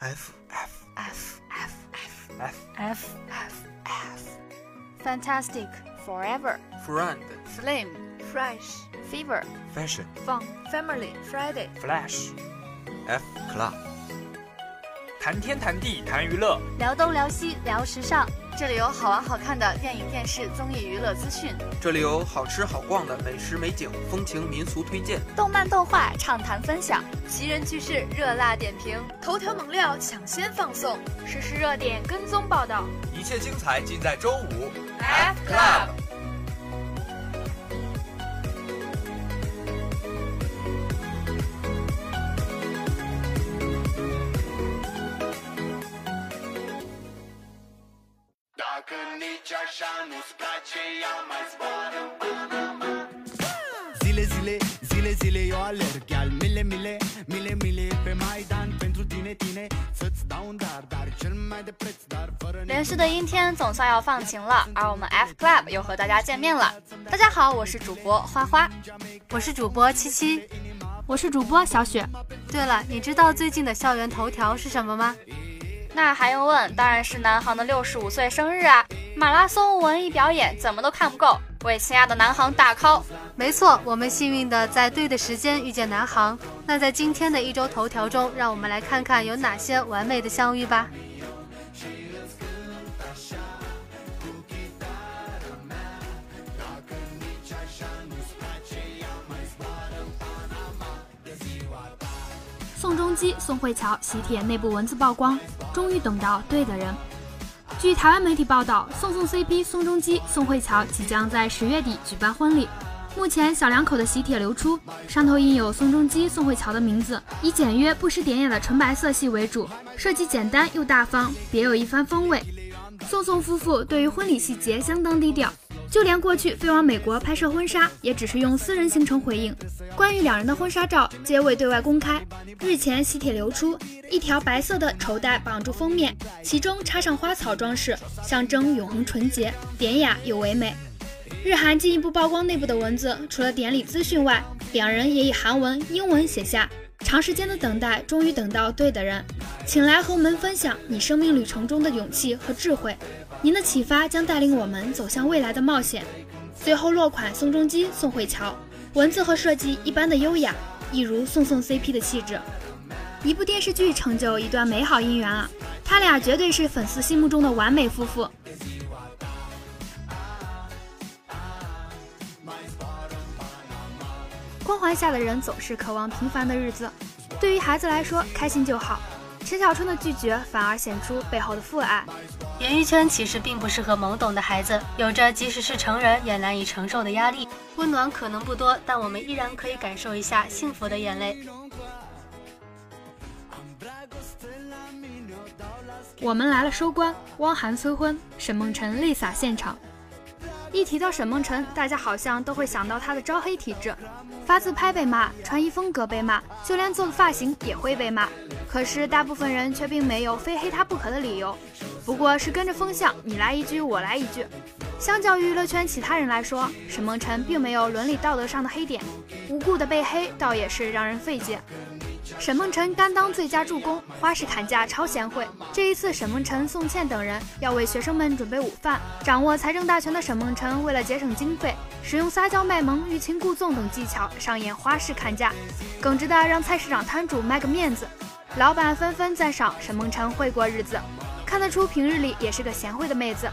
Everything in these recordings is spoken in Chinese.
F F F F F F F F Fantastic Forever Friend Flame Fresh Fever Fashion Fun Family Friday Flash F Club 谈天谈地谈娱乐，聊东聊西聊时尚， 这里有好玩好看的电影、电视、综艺、娱乐资讯，这里有好吃好逛的美食美景、风情民俗推荐，动漫动画畅谈分享，奇人趣事热辣点评，头条猛料抢先放送，实时热点跟踪报道，一切精彩尽在周五。F Club。Zile, zile, zile, zile eu alerg Iar mile, mile, mile, mile pe Maidan Pentru tine, tine, să-ți dau un dar Dar cel mai de preț, dar fără 连续的阴天总算要放晴了，而我们 F Club 又和大家见面了。大家好，我是主播花花，我是主播七七，我是主播小雪。对了，你知道最近的校园头条是什么吗？那还用问？当然是南航的六十五岁生日啊！马拉松文艺表演怎么都看不够，为亲爱的南航大 call。没错，我们幸运的在对的时间遇见南航。那在今天的一周头条中，让我们来看看有哪些完美的相遇吧。宋仲基、宋慧乔喜帖内部文字曝光，终于等到对的人。据台湾媒体报道，宋宋 CP 宋仲基、宋慧乔即将在十月底举办婚礼。目前小两口的喜帖流出，上头印有宋仲基、宋慧乔的名字，以简约不失典雅的纯白色系为主，设计简单又大方，别有一番风味。宋宋夫妇对于婚礼细节相当低调。就连过去飞往美国拍摄婚纱，也只是用私人行程回应。关于两人的婚纱照，皆未对外公开。日前喜帖流出，一条白色的绸带绑住封面，其中插上花草装饰，象征永恒纯洁、典雅又唯美。日韩进一步曝光内部的文字，除了典礼资讯外，两人也以韩文、英文写下：长时间的等待，终于等到对的人，请来和我们分享你生命旅程中的勇气和智慧。您的启发将带领我们走向未来的冒险。最后落款宋仲基、宋慧乔，文字和设计一般的优雅，一如宋宋 CP 的气质。一部电视剧成就一段美好姻缘啊！他俩绝对是粉丝心目中的完美夫妇。光环下的人总是渴望平凡的日子，对于孩子来说，开心就好。陈小春的拒绝反而显出背后的父爱。演艺圈其实并不适合懵懂的孩子，有着即使是成人也难以承受的压力。温暖可能不多，但我们依然可以感受一下幸福的眼泪。我们来了，收官。汪涵催婚，沈梦辰泪洒现场。一提到沈梦辰，大家好像都会想到她的招黑体质，发自拍被骂，穿衣风格被骂，就连做的发型也会被骂。可是大部分人却并没有非黑她不可的理由，不过是跟着风向，你来一句我来一句。相较于娱乐圈其他人来说，沈梦辰并没有伦理道德上的黑点，无故的被黑倒也是让人费解。沈梦辰甘当最佳助攻，花式砍价超贤惠。这一次，沈梦辰、宋茜等人要为学生们准备午饭，掌握财政大权的沈梦辰为了节省经费，使用撒娇卖萌、欲擒故纵等技巧上演花式砍价，耿直的让菜市场摊主卖个面子。老板纷纷赞赏沈梦辰会过日子，看得出平日里也是个贤惠的妹子。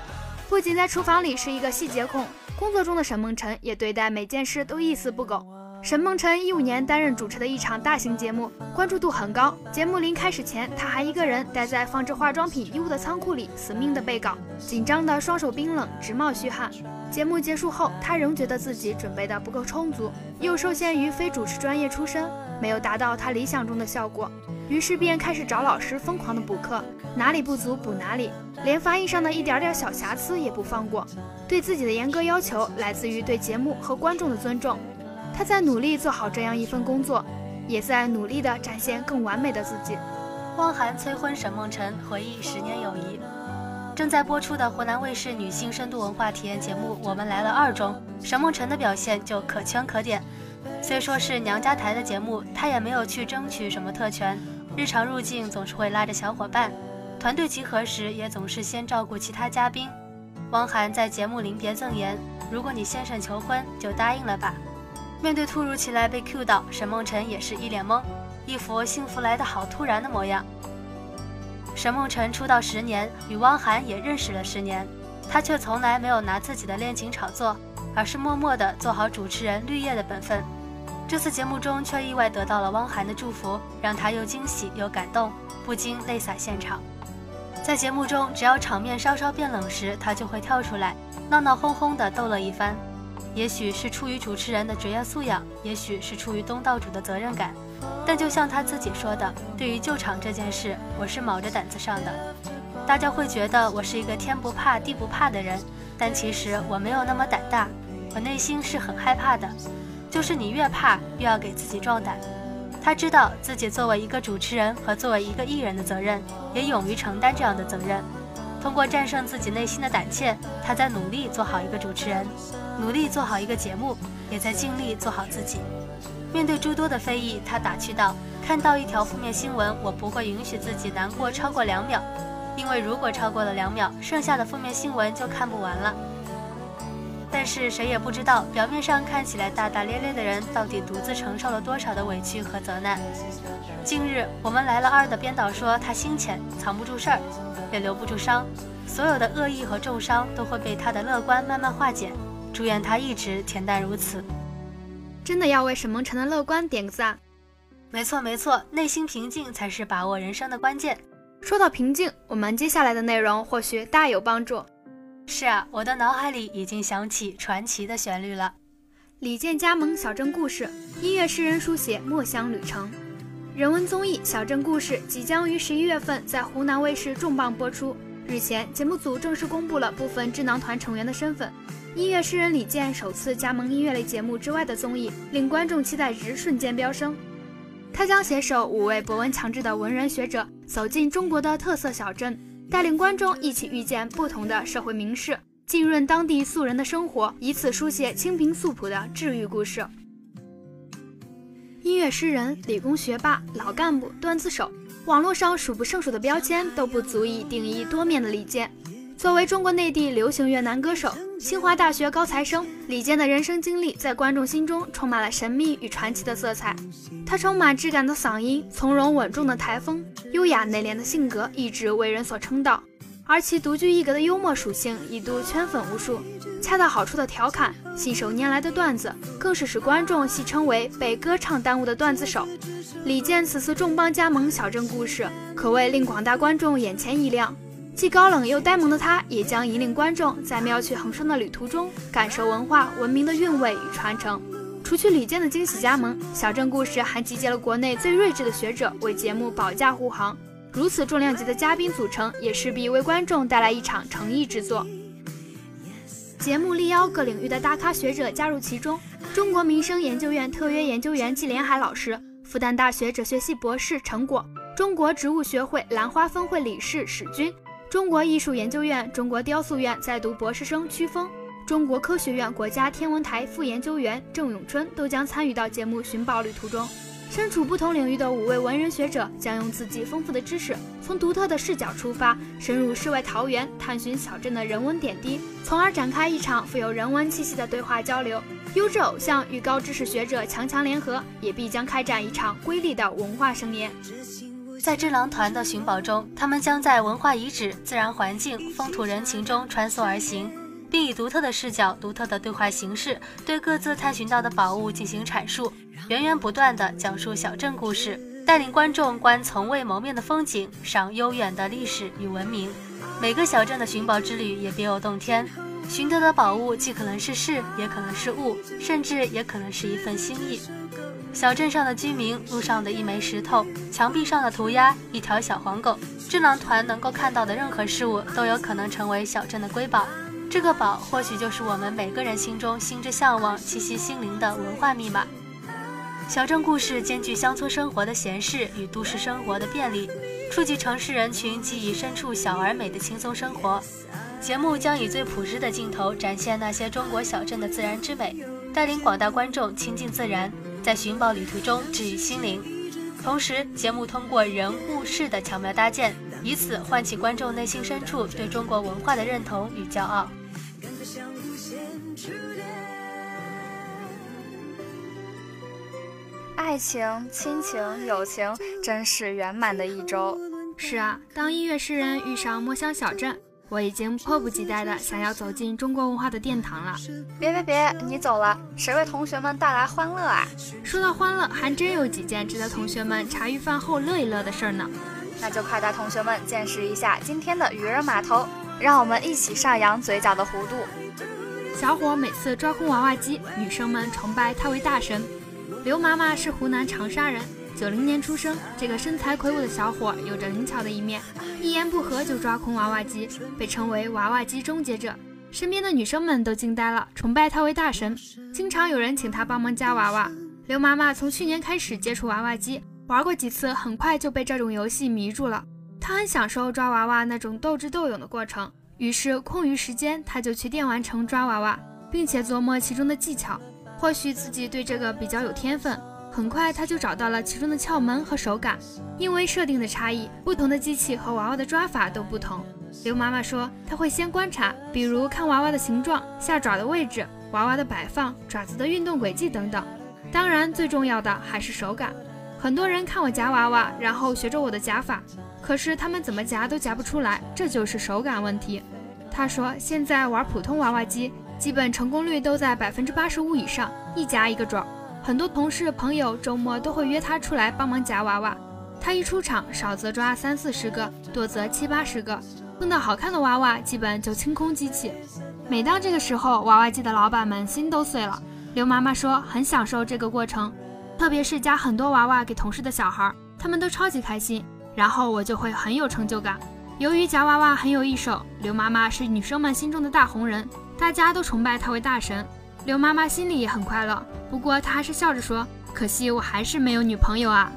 不仅在厨房里是一个细节控，工作中的沈梦辰也对待每件事都一丝不苟。沈梦辰一五年担任主持的一场大型节目，关注度很高。节目临开始前，他还一个人待在放置化妆品衣物的仓库里，死命的背稿，紧张的双手冰冷，直冒虚汗。节目结束后，他仍觉得自己准备的不够充足，又受限于非主持专业出身，没有达到他理想中的效果，于是便开始找老师疯狂的补课，哪里不足补哪里，连发音上的一点点小瑕疵也不放过。对自己的严格要求来自于对节目和观众的尊重。他在努力做好这样一份工作，也在努力地展现更完美的自己。汪涵催婚沈梦辰，回忆十年友谊。正在播出的湖南卫视女性深度文化体验节目《我们来了二》中，沈梦辰的表现就可圈可点。虽说是娘家台的节目，她也没有去争取什么特权，日常入境总是会拉着小伙伴，团队集合时也总是先照顾其他嘉宾。汪涵在节目临别赠言：“如果你先生求婚，就答应了吧。”面对突如其来被 Q 到，沈梦辰也是一脸懵，一副幸福来得好突然的模样。沈梦辰出道十年，与汪涵也认识了十年，他却从来没有拿自己的恋情炒作，而是默默地做好主持人绿叶的本分。这次节目中却意外得到了汪涵的祝福，让他又惊喜又感动，不禁泪洒现场。在节目中，只要场面稍稍变冷时，他就会跳出来，闹闹哄哄地逗乐一番。也许是出于主持人的职业素养，也许是出于东道主的责任感，但就像他自己说的，对于救场这件事，我是卯着胆子上的。大家会觉得我是一个天不怕地不怕的人，但其实我没有那么胆大，我内心是很害怕的。就是你越怕，越要给自己壮胆。他知道自己作为一个主持人和作为一个艺人的责任，也勇于承担这样的责任。通过战胜自己内心的胆怯，他在努力做好一个主持人。努力做好一个节目，也在尽力做好自己。面对诸多的非议，他打趣道：“看到一条负面新闻，我不会允许自己难过超过两秒，因为如果超过了两秒，剩下的负面新闻就看不完了。”但是谁也不知道，表面上看起来大大咧咧的人，到底独自承受了多少的委屈和责难。近日，我们来了二的编导说，他心浅，藏不住事儿，也留不住伤，所有的恶意和重伤都会被他的乐观慢慢化解。祝愿他一直恬淡如此。真的要为沈梦辰的乐观点个赞。没错没错，内心平静才是把握人生的关键。说到平静，我们接下来的内容或许大有帮助。是啊，我的脑海里已经响起传奇的旋律了。李健加盟小镇故事，音乐诗人书写墨香旅程。人文综艺《小镇故事》即将于十一月份在湖南卫视重磅播出。日前，节目组正式公布了部分智囊团成员的身份。音乐诗人李健首次加盟音乐类节目之外的综艺，令观众期待值瞬间飙升。他将携手五位博闻强志的文人学者，走进中国的特色小镇。带领观众一起遇见不同的社会名士，浸润当地素人的生活，以此书写清贫素朴的治愈故事。音乐诗人、理工学霸、老干部、段子手，网络上数不胜数的标签都不足以定义多面的李健。作为中国内地流行乐男歌手、清华大学高材生，李健的人生经历在观众心中充满了神秘与传奇的色彩。他充满质感的嗓音、从容稳重的台风、优雅内敛的性格，一直为人所称道。而其独具一格的幽默属性，一度圈粉无数。恰到好处的调侃、信手拈来的段子，更是使观众戏称为被歌唱耽误的段子手。李健此次重磅加盟小镇故事，可谓令广大观众眼前一亮。既高冷又呆萌的他，也将引领观众在妙趣横生的旅途中，感受文化文明的韵味与传承。除去李健的惊喜加盟，小镇故事还集结了国内最睿智的学者为节目保驾护航。如此重量级的嘉宾组成，也势必为观众带来一场诚意之作。节目力邀各领域的大咖学者加入其中：中国民生研究院特约研究员季连海老师，复旦大学哲学系博士陈果，中国植物学会兰花分会理事史军。中国艺术研究院、中国雕塑院在读博士生曲峰，中国科学院国家天文台副研究员郑永春都将参与到节目寻宝旅途中。身处不同领域的五位文人学者将用自己丰富的知识，从独特的视角出发，深入世外桃源，探寻小镇的人文点滴，从而展开一场富有人文气息的对话交流。优质偶像与高知识学者强强联合，也必将开展一场瑰丽的文化盛宴。在智囊团的寻宝中，他们将在文化遗址、自然环境、风土人情中穿梭而行，并以独特的视角、独特的对话形式，对各自探寻到的宝物进行阐述，源源不断地讲述小镇故事，带领观众观从未谋面的风景，赏悠远的历史与文明。每个小镇的寻宝之旅也别有洞天，寻得的宝物既可能是事，也可能是物，甚至也可能是一份心意。小镇上的居民，路上的一枚石头，墙壁上的涂鸦，一条小黄狗，智囊团能够看到的任何事物，都有可能成为小镇的瑰宝。这个宝，或许就是我们每个人心中心之向往、栖息心灵的文化密码。小镇故事兼具乡村生活的闲适与都市生活的便利，触及城市人群记忆深处小而美的轻松生活。节目将以最朴实的镜头展现那些中国小镇的自然之美，带领广大观众亲近自然。在寻宝旅途中治愈心灵，同时，节目通过人物事的巧妙搭建，以此唤起观众内心深处对中国文化的认同与骄傲。爱情、亲情、友情，真是圆满的一周。是啊，当音乐诗人遇上墨香小镇，我已经迫不及待的想要走进中国文化的殿堂了。别别别，你走了，谁为同学们带来欢乐啊？说到欢乐，还真有几件值得同学们茶余饭后乐一乐的事儿呢。那就快带同学们见识一下今天的渔人码头，让我们一起上扬嘴角的弧度。小伙每次抓空娃娃机，女生们崇拜他为大神。刘妈妈是湖南长沙人，九零年出生。这个身材魁梧的小伙有着灵巧的一面，一言不合就抓空娃娃机，被称为娃娃机终结者。身边的女生们都惊呆了，崇拜他为大神，经常有人请他帮忙夹娃娃。刘妈妈从去年开始接触娃娃机，玩过几次，很快就被这种游戏迷住了。她很享受抓娃娃那种斗智斗勇的过程，于是空余时间，她就去电玩城抓娃娃，并且琢磨其中的技巧。或许自己对这个比较有天分，很快他就找到了其中的窍门和手感。因为设定的差异，不同的机器和娃娃的抓法都不同。刘妈妈说，她会先观察，比如看娃娃的形状、下爪的位置、娃娃的摆放、爪子的运动轨迹等等。当然，最重要的还是手感。很多人看我夹娃娃，然后学着我的夹法，可是他们怎么夹都夹不出来，这就是手感问题。他说，现在玩普通娃娃机。基本成功率都在百分之八十五以上，一夹一个准。很多同事朋友周末都会约他出来帮忙夹娃娃。他一出场，少则抓三四十个，多则七八十个。碰到好看的娃娃，基本就清空机器。每当这个时候，娃娃机的老板们心都碎了。刘妈妈说很享受这个过程，特别是夹很多娃娃给同事的小孩，他们都超级开心。然后我就会很有成就感。由于夹娃娃很有一手，刘妈妈是女生们心中的大红人。大家都崇拜她为大神，刘妈妈心里也很快乐。不过她还是笑着说：“可惜我还是没有女朋友啊。”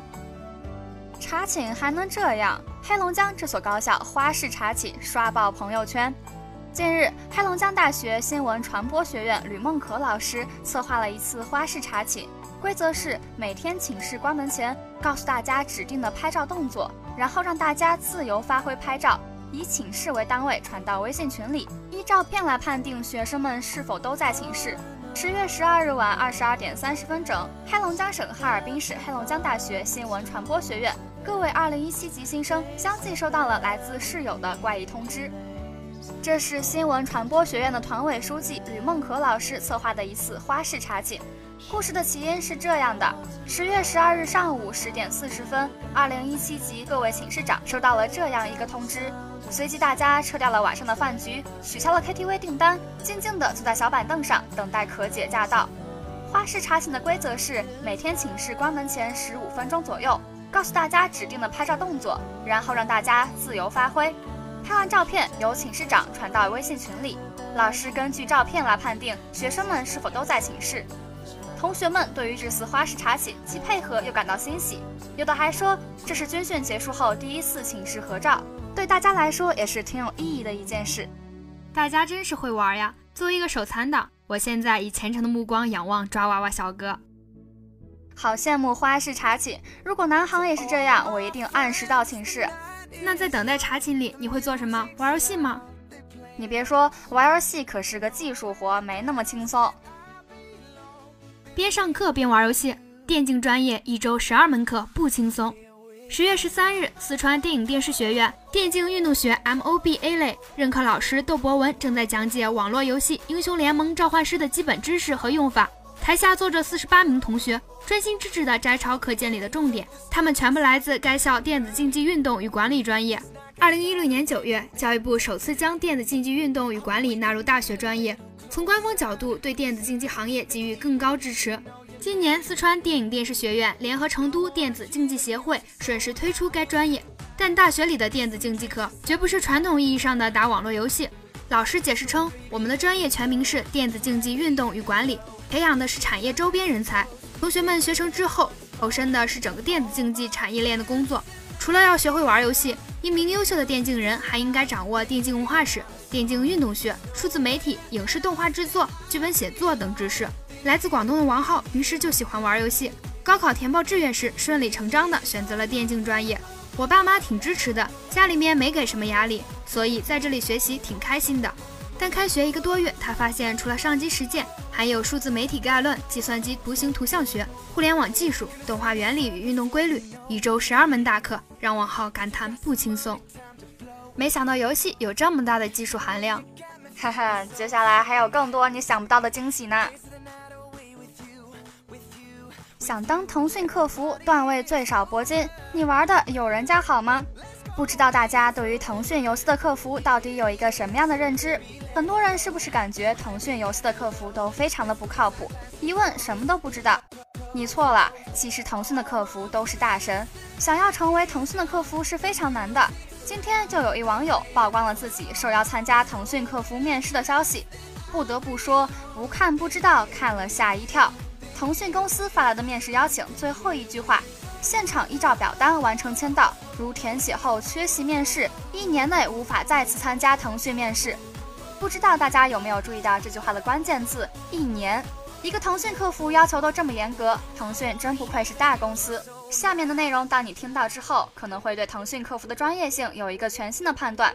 查寝还能这样？黑龙江这所高校花式查寝刷爆朋友圈。近日，黑龙江大学新闻传播学院吕梦可老师策划了一次花式查寝，规则是每天寝室关门前告诉大家指定的拍照动作，然后让大家自由发挥拍照。以寝室为单位传到微信群里，依照片来判定学生们是否都在寝室。十月十二日晚二十二点三十分整，黑龙江省哈尔滨市黑龙江大学新闻传播学院各位二零一七级新生相继收到了来自室友的怪异通知。这是新闻传播学院的团委书记吕梦可老师策划的一次花式查寝。故事的起因是这样的：十月十二日上午十点四十分，二零一七级各位寝室长收到了这样一个通知。随即，大家撤掉了晚上的饭局，取消了 KTV 订单，静静地坐在小板凳上等待可姐驾到。花式查寝的规则是：每天寝室关门前十五分钟左右，告诉大家指定的拍照动作，然后让大家自由发挥。拍完照片由寝室长传到微信群里，老师根据照片来判定学生们是否都在寝室。同学们对于这次花式查寝既配合又感到欣喜，有的还说这是军训结束后第一次寝室合照。对大家来说也是挺有意义的一件事。大家真是会玩呀！作为一个手残党，我现在以虔诚的目光仰望抓娃娃小哥，好羡慕花式查寝。如果南航也是这样，我一定按时到寝室。那在等待查寝里，你会做什么？玩游戏吗？你别说，玩游戏可是个技术活，没那么轻松。边上课边玩游戏，电竞专业一周十二门课，不轻松。十月十三日，四川电影电视学院电竞运动学 MOBA 类任课老师窦博文正在讲解网络游戏《英雄联盟召唤师》的基本知识和用法。台下坐着四十八名同学，专心致志地摘抄课件里的重点。他们全部来自该校电子竞技运动与管理专业。二零一六年九月，教育部首次将电子竞技运动与管理纳入大学专业，从官方角度对电子竞技行业给予更高支持。今年，四川电影电视学院联合成都电子竞技协会顺势推出该专业。但大学里的电子竞技课绝不是传统意义上的打网络游戏。老师解释称，我们的专业全名是电子竞技运动与管理，培养的是产业周边人才。同学们学成之后，投身的是整个电子竞技产业链的工作。除了要学会玩游戏，一名优秀的电竞人还应该掌握电竞文化史、电竞运动学、数字媒体、影视动画制作、剧本写作等知识。来自广东的王浩，平时就喜欢玩游戏。高考填报志愿时，顺理成章的选择了电竞专业。我爸妈挺支持的，家里面没给什么压力，所以在这里学习挺开心的。但开学一个多月，他发现除了上机实践，还有数字媒体概论、计算机图形图像学、互联网技术、动画原理与运动规律，一周十二门大课，让王浩感叹不轻松。没想到游戏有这么大的技术含量，哈哈，接下来还有更多你想不到的惊喜呢！想当腾讯客服，段位最少铂金，你玩的有人家好吗？不知道大家对于腾讯游戏的客服到底有一个什么样的认知？很多人是不是感觉腾讯游戏的客服都非常的不靠谱？一问什么都不知道？你错了，其实腾讯的客服都是大神。想要成为腾讯的客服是非常难的。今天就有一网友曝光了自己受邀参加腾讯客服面试的消息，不得不说，不看不知道，看了吓一跳。腾讯公司发来的面试邀请最后一句话：现场依照表单完成签到，如填写后缺席面试，一年内无法再次参加腾讯面试。不知道大家有没有注意到这句话的关键字“一年”？一个腾讯客服要求都这么严格，腾讯真不愧是大公司。下面的内容，当你听到之后，可能会对腾讯客服的专业性有一个全新的判断。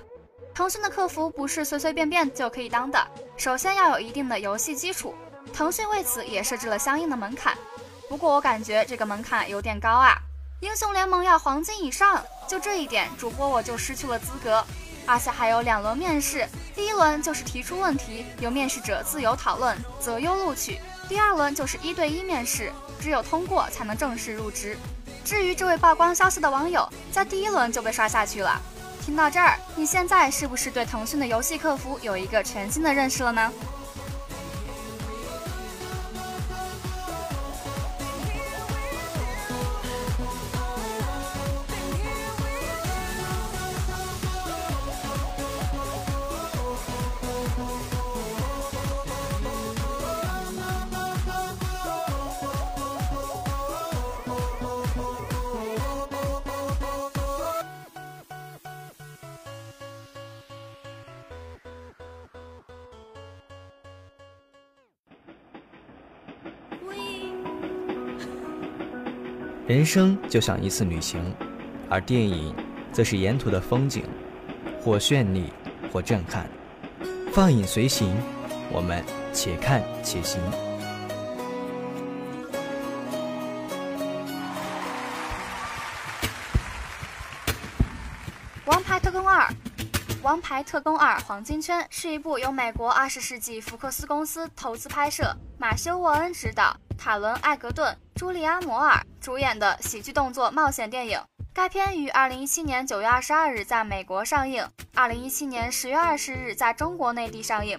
腾讯的客服不是随随便便就可以当的，首先要有一定的游戏基础，腾讯为此也设置了相应的门槛。不过我感觉这个门槛有点高啊，英雄联盟要黄金以上，就这一点，主播我就失去了资格。而且还有两轮面试，第一轮就是提出问题，由面试者自由讨论，择优录取；第二轮就是一对一面试，只有通过才能正式入职。至于这位曝光消息的网友，在第一轮就被刷下去了。听到这儿，你现在是不是对腾讯的游戏客服有一个全新的认识了呢？人生就像一次旅行，而电影则是沿途的风景，或绚丽，或震撼。放影随行，我们且看且行。《王牌特工二》《王牌特工二：黄金圈》是一部由美国二十世纪福克斯公司投资拍摄，马修·沃恩执导，塔伦·艾格顿。朱莉安·摩尔主演的喜剧动作冒险电影，该片于二零一七年九月二十二日在美国上映，二零一七年十月二十日在中国内地上映。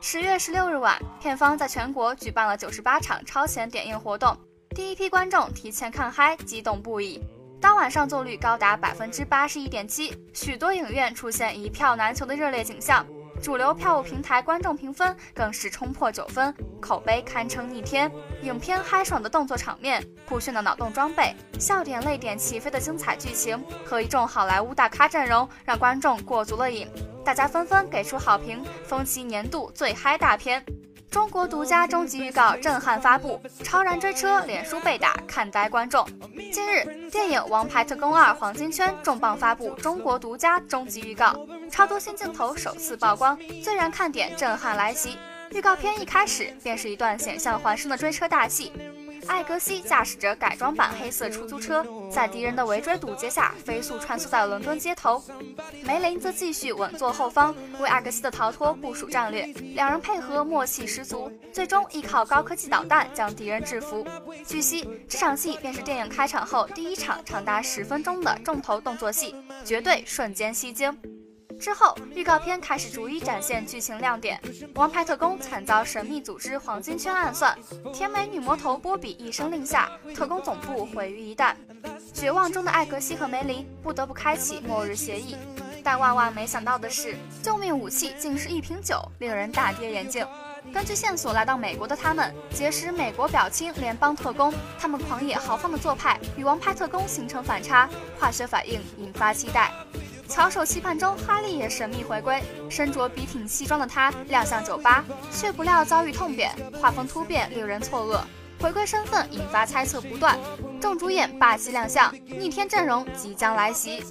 十月十六日晚，片方在全国举办了九十八场超前点映活动，第一批观众提前看嗨，激动不已。当晚上座率高达百分之八十一点七，许多影院出现一票难求的热烈景象。主流票务平台观众评分更是冲破九分，口碑堪称逆天。影片嗨爽的动作场面、酷炫的脑洞装备、笑点泪点齐飞的精彩剧情和一众好莱坞大咖阵容，让观众过足了瘾。大家纷纷给出好评，封其年度最嗨大片。中国独家终极预告震撼发布，超燃追车，脸书被打，看呆观众。近日，电影《王牌特工二：黄金圈》重磅发布中国独家终极预告，超多新镜头首次曝光，最燃看点震撼来袭。预告片一开始便是一段险象环生的追车大戏。艾格西驾驶着改装版黑色出租车，在敌人的围追堵截下飞速穿梭在伦敦街头。梅林则继续稳坐后方，为艾格西的逃脱部署战略。两人配合默契十足，最终依靠高科技导弹将敌人制服。据悉，这场戏便是电影开场后第一场长达十分钟的重头动作戏，绝对瞬间吸睛。之后，预告片开始逐一展现剧情亮点。王牌特工惨遭神秘组织黄金圈暗算，甜美女魔头波比一声令下，特工总部毁于一旦。绝望中的艾格西和梅林不得不开启末日协议，但万万没想到的是，救命武器竟是一瓶酒，令人大跌眼镜。根据线索来到美国的他们，结识美国表亲联邦特工，他们狂野豪放的做派与王牌特工形成反差，化学反应引发期待。翘首期盼中，哈利也神秘回归。身着笔挺西装的他亮相酒吧，却不料遭遇痛扁，画风突变，令人错愕。回归身份引发猜测不断。众主演霸气亮相，逆天阵容即将来袭。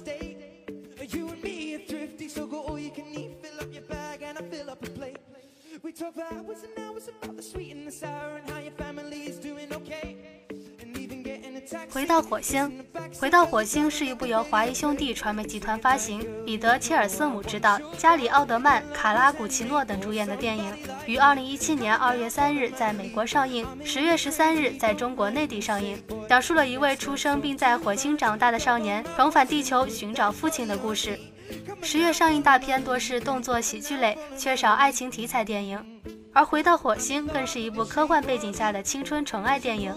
回到火星，回到火星是一部由华谊兄弟传媒集团发行，彼得·切尔斯姆执导，加里·奥德曼、卡拉·古奇诺等主演的电影，于二零一七年二月三日在美国上映，十月十三日在中国内地上映，讲述了一位出生并在火星长大的少年重返地球寻找父亲的故事。十月上映大片多是动作喜剧类，缺少爱情题材电影，而回到火星更是一部科幻背景下的青春纯爱电影。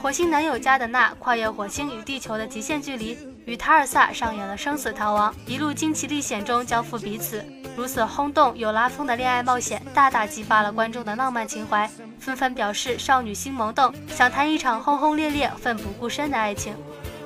火星男友加德纳跨越火星与地球的极限距离，与塔尔萨上演了生死逃亡，一路惊奇历险中交付彼此，如此轰动又拉风的恋爱冒险，大大激发了观众的浪漫情怀，纷纷表示少女心萌动，想谈一场轰轰烈烈、奋不顾身的爱情。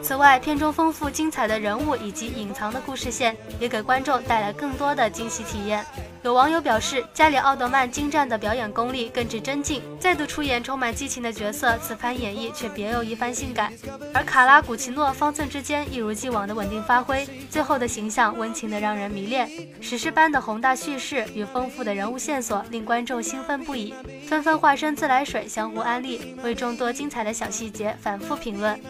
此外，片中丰富精彩的人物以及隐藏的故事线，也给观众带来更多的惊喜体验。有网友表示，加里奥德曼精湛的表演功力更至真境，再度出演充满激情的角色，此番演绎却别有一番性感。而卡拉古奇诺方寸之间一如既往的稳定发挥，最后的形象温情的让人迷恋。史诗般的宏大叙事与丰富的人物线索，令观众兴奋不已，纷纷化身自来水相互安利，为众多精彩的小细节反复评论。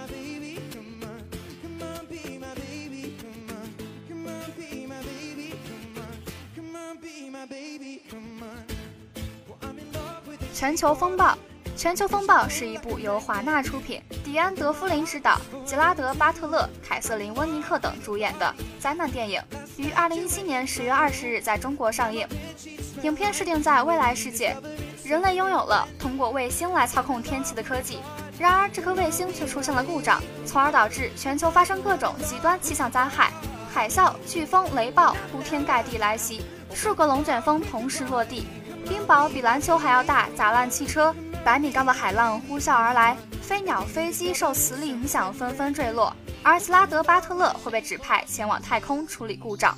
全球风暴，全球风暴是一部由华纳出品、迪安·德夫林执导、吉拉德·巴特勒、凯瑟琳·温尼克等主演的灾难电影，于二零一七年十月二十日在中国上映。影片设定在未来世界，人类拥有了通过卫星来操控天气的科技，然而这颗卫星却出现了故障，从而导致全球发生各种极端气象灾害，海啸、飓风、雷暴铺天盖地来袭，数个龙卷风同时落地。冰雹比篮球还要大，砸烂汽车；百米高的海浪呼啸而来，飞鸟、飞机受磁力影响纷纷坠落。而吉拉德·巴特勒会被指派前往太空处理故障。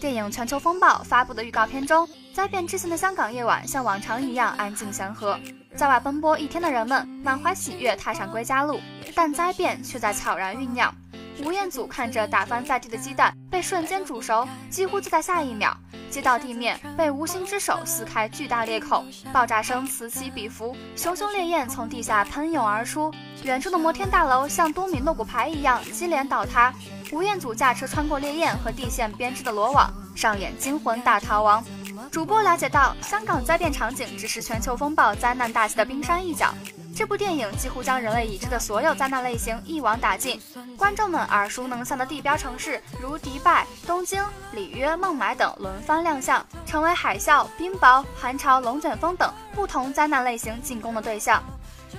电影《全球风暴》发布的预告片中，灾变之前的香港夜晚像往常一样安静祥和，在外奔波一天的人们满怀喜悦踏上归家路，但灾变却在悄然酝酿。吴彦祖看着打翻在地的鸡蛋被瞬间煮熟，几乎就在下一秒。街道地面被无形之手撕开巨大裂口，爆炸声此起彼伏，熊熊烈焰从地下喷涌而出。远处的摩天大楼像多米诺骨牌一样接连倒塌。吴彦祖驾车穿过烈焰和地线编织的罗网，上演惊魂大逃亡。主播了解到，香港灾变场景只是全球风暴灾难大戏的冰山一角。这部电影几乎将人类已知的所有灾难类型一网打尽，观众们耳熟能详的地标城市如迪拜、东京、里约、孟买等轮番亮相，成为海啸、冰雹、寒潮、龙卷风等不同灾难类型进攻的对象。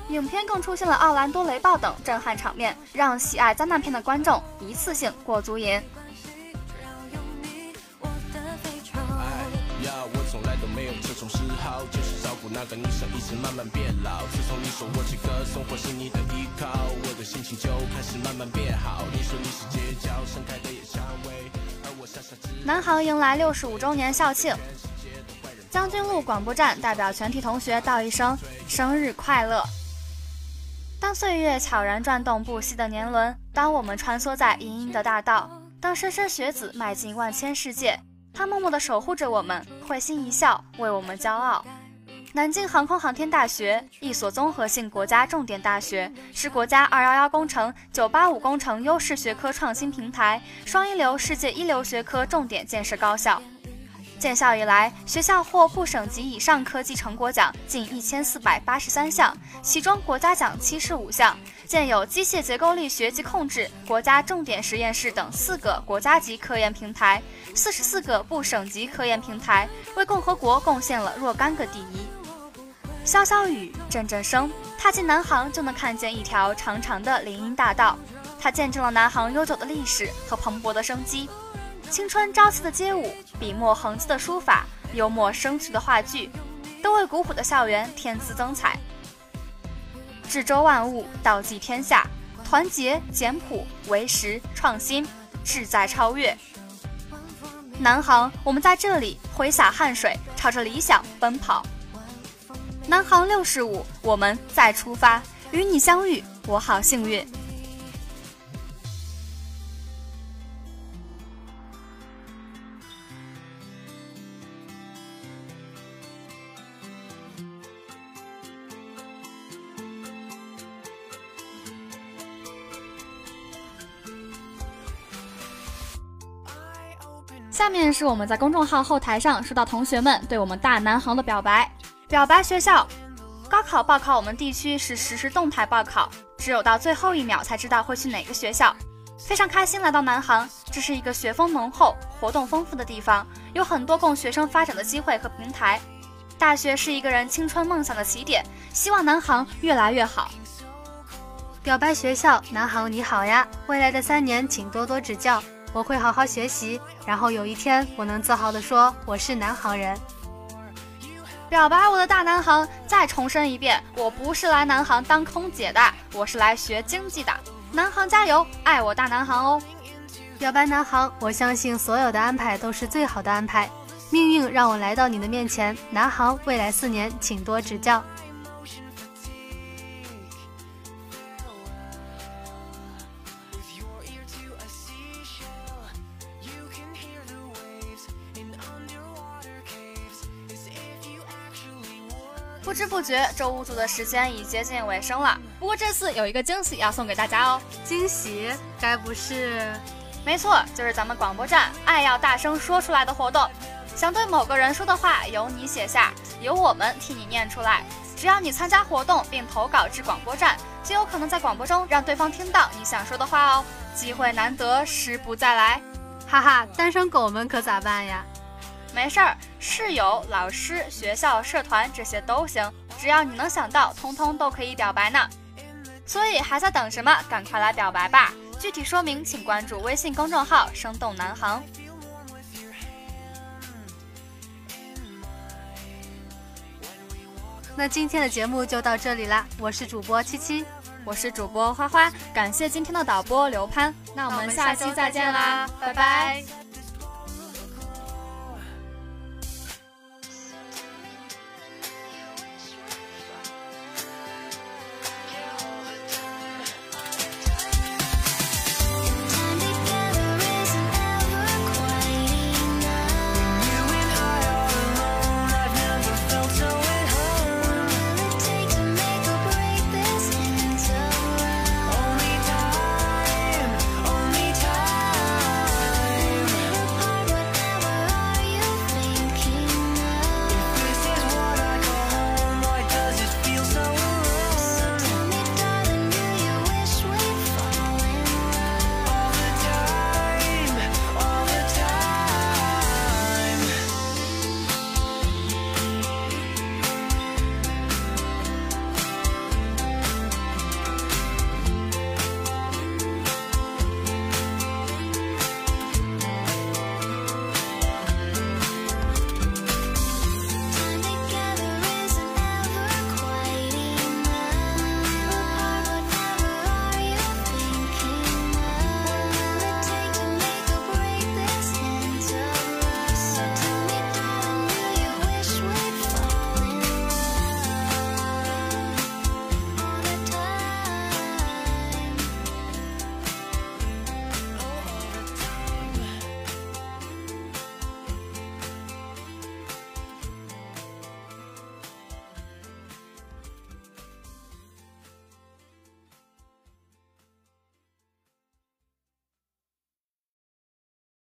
影片更出现了奥兰多雷暴等震撼场面，让喜爱灾难片的观众一次性过足瘾。哎呀，我从来都没有这种嗜好。就是那个女生一直慢慢变老。自从你说我这个生活是你的依靠，我的心情就开始慢慢变好。你说你是街角盛开的野蔷薇，而我傻傻只。南航迎来六十五周年校庆，将军路广播站代表全体同学道一声生日快乐。当岁月悄然转动不息的年轮，当我们穿梭在阴阴的大道，当莘莘学子迈进万千世界，他默默地守护着我们，会心一笑，为我们骄傲。南京航空航天大学，一所综合性国家重点大学，是国家“二幺幺”工程、“九八五”工程优势学科创新平台，双一流、世界一流学科重点建设高校。建校以来，学校获部省级以上科技成果奖近一千四百八十三项，其中国家奖七十五项。建有机械结构力学及控制国家重点实验室等四个国家级科研平台，四十四个部省级科研平台，为共和国贡献了若干个第一。潇潇雨，阵阵声，踏进南航就能看见一条长长的林荫大道，它见证了南航悠久的历史和蓬勃的生机。青春朝气的街舞，笔墨横姿的书法，幽默生趣的话剧，都为古朴的校园添姿增彩。智周万物，道济天下，团结简朴，为实创新，志在超越。南航，我们在这里挥洒汗水，朝着理想奔跑。南航六十五，我们再出发，与你相遇，我好幸运。下面是我们在公众号后台上收到同学们对我们大南航的表白。表白学校，高考报考我们地区是实时动态报考，只有到最后一秒才知道会去哪个学校。非常开心来到南航，这是一个学风浓厚、活动丰富的地方，有很多供学生发展的机会和平台。大学是一个人青春梦想的起点，希望南航越来越好。表白学校，南航你好呀，未来的三年请多多指教。我会好好学习，然后有一天我能自豪地说我是南航人。表白我的大南航，再重申一遍，我不是来南航当空姐的，我是来学经济的。南航加油，爱我大南航哦！表白南航，我相信所有的安排都是最好的安排，命运让我来到你的面前，南航未来四年请多指教。不知不觉，周五组的时间已接近尾声了。不过这次有一个惊喜要送给大家哦！惊喜？该不是？没错，就是咱们广播站“爱要大声说出来”的活动。想对某个人说的话，由你写下，由我们替你念出来。只要你参加活动并投稿至广播站，就有可能在广播中让对方听到你想说的话哦。机会难得，时不再来。哈哈，单身狗们可咋办呀？没事儿，室友、老师、学校、社团这些都行，只要你能想到，通通都可以表白呢。所以还在等什么？赶快来表白吧！具体说明请关注微信公众号“生动南航”。那今天的节目就到这里啦，我是主播七七，我是主播花花，感谢今天的导播刘潘，那我们下期再见啦，拜拜。